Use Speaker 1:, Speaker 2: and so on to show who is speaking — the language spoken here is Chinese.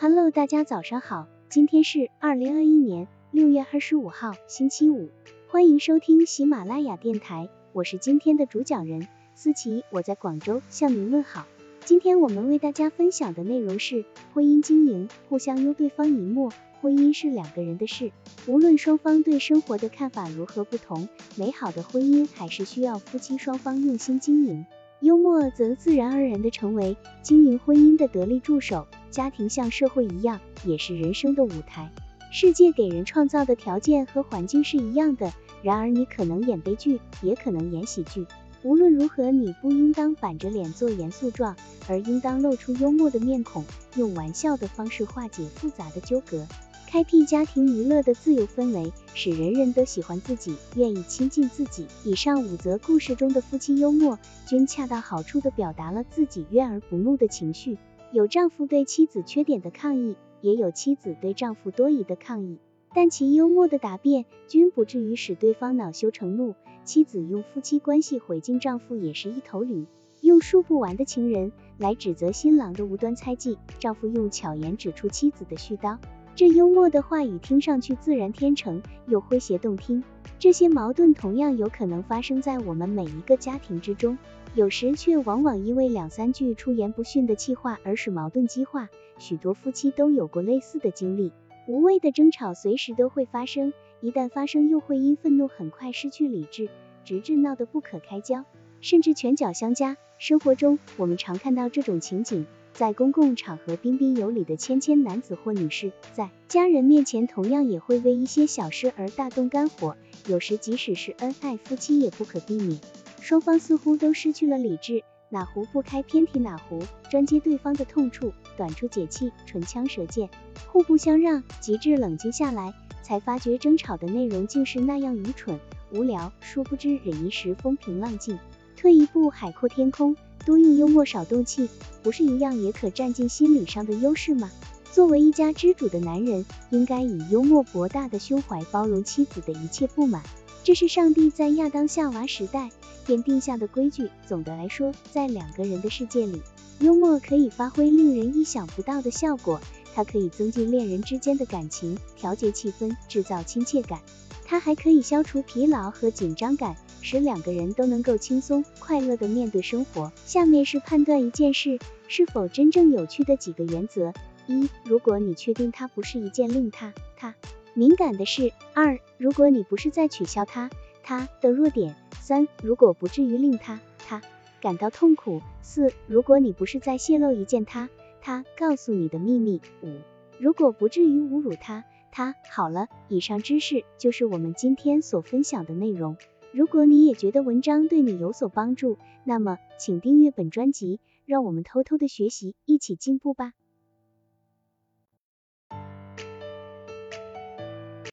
Speaker 1: Hello，大家早上好，今天是二零二一年六月二十五号，星期五，欢迎收听喜马拉雅电台，我是今天的主讲人思琪，我在广州向您问好。今天我们为大家分享的内容是婚姻经营，互相优对方一默。婚姻是两个人的事，无论双方对生活的看法如何不同，美好的婚姻还是需要夫妻双方用心经营。幽默则自然而然的成为经营婚姻的得力助手。家庭像社会一样，也是人生的舞台。世界给人创造的条件和环境是一样的，然而你可能演悲剧，也可能演喜剧。无论如何，你不应当板着脸做严肃状，而应当露出幽默的面孔，用玩笑的方式化解复杂的纠葛，开辟家庭娱乐的自由氛围，使人人都喜欢自己，愿意亲近自己。以上五则故事中的夫妻幽默，均恰到好处地表达了自己怨而不怒的情绪。有丈夫对妻子缺点的抗议，也有妻子对丈夫多疑的抗议，但其幽默的答辩均不至于使对方恼羞成怒。妻子用夫妻关系回敬丈夫也是一头驴，用数不完的情人来指责新郎的无端猜忌，丈夫用巧言指出妻子的絮叨。这幽默的话语听上去自然天成，又诙谐动听。这些矛盾同样有可能发生在我们每一个家庭之中。有时却往往因为两三句出言不逊的气话而使矛盾激化，许多夫妻都有过类似的经历。无谓的争吵随时都会发生，一旦发生又会因愤怒很快失去理智，直至闹得不可开交，甚至拳脚相加。生活中我们常看到这种情景，在公共场合彬彬有礼的谦谦男子或女士，在家人面前同样也会为一些小事而大动肝火，有时即使是恩爱夫妻也不可避免。双方似乎都失去了理智，哪壶不开偏提哪壶，专接对方的痛处，短处解气，唇枪舌剑，互不相让，极致冷静下来，才发觉争吵的内容竟是那样愚蠢无聊。殊不知忍一时风平浪静，退一步海阔天空。多用幽默少动气，不是一样也可占尽心理上的优势吗？作为一家之主的男人，应该以幽默博大的胸怀包容妻子的一切不满，这是上帝在亚当夏娃时代。便定下的规矩。总的来说，在两个人的世界里，幽默可以发挥令人意想不到的效果。它可以增进恋人之间的感情，调节气氛，制造亲切感。它还可以消除疲劳和紧张感，使两个人都能够轻松快乐的面对生活。下面是判断一件事是否真正有趣的几个原则：一、如果你确定它不是一件令他他敏感的事；二、如果你不是在取笑他他的弱点。三，如果不至于令他他感到痛苦；四，如果你不是在泄露一件他他告诉你的秘密；五，如果不至于侮辱他他。好了，以上知识就是我们今天所分享的内容。如果你也觉得文章对你有所帮助，那么请订阅本专辑，让我们偷偷的学习，一起进步吧。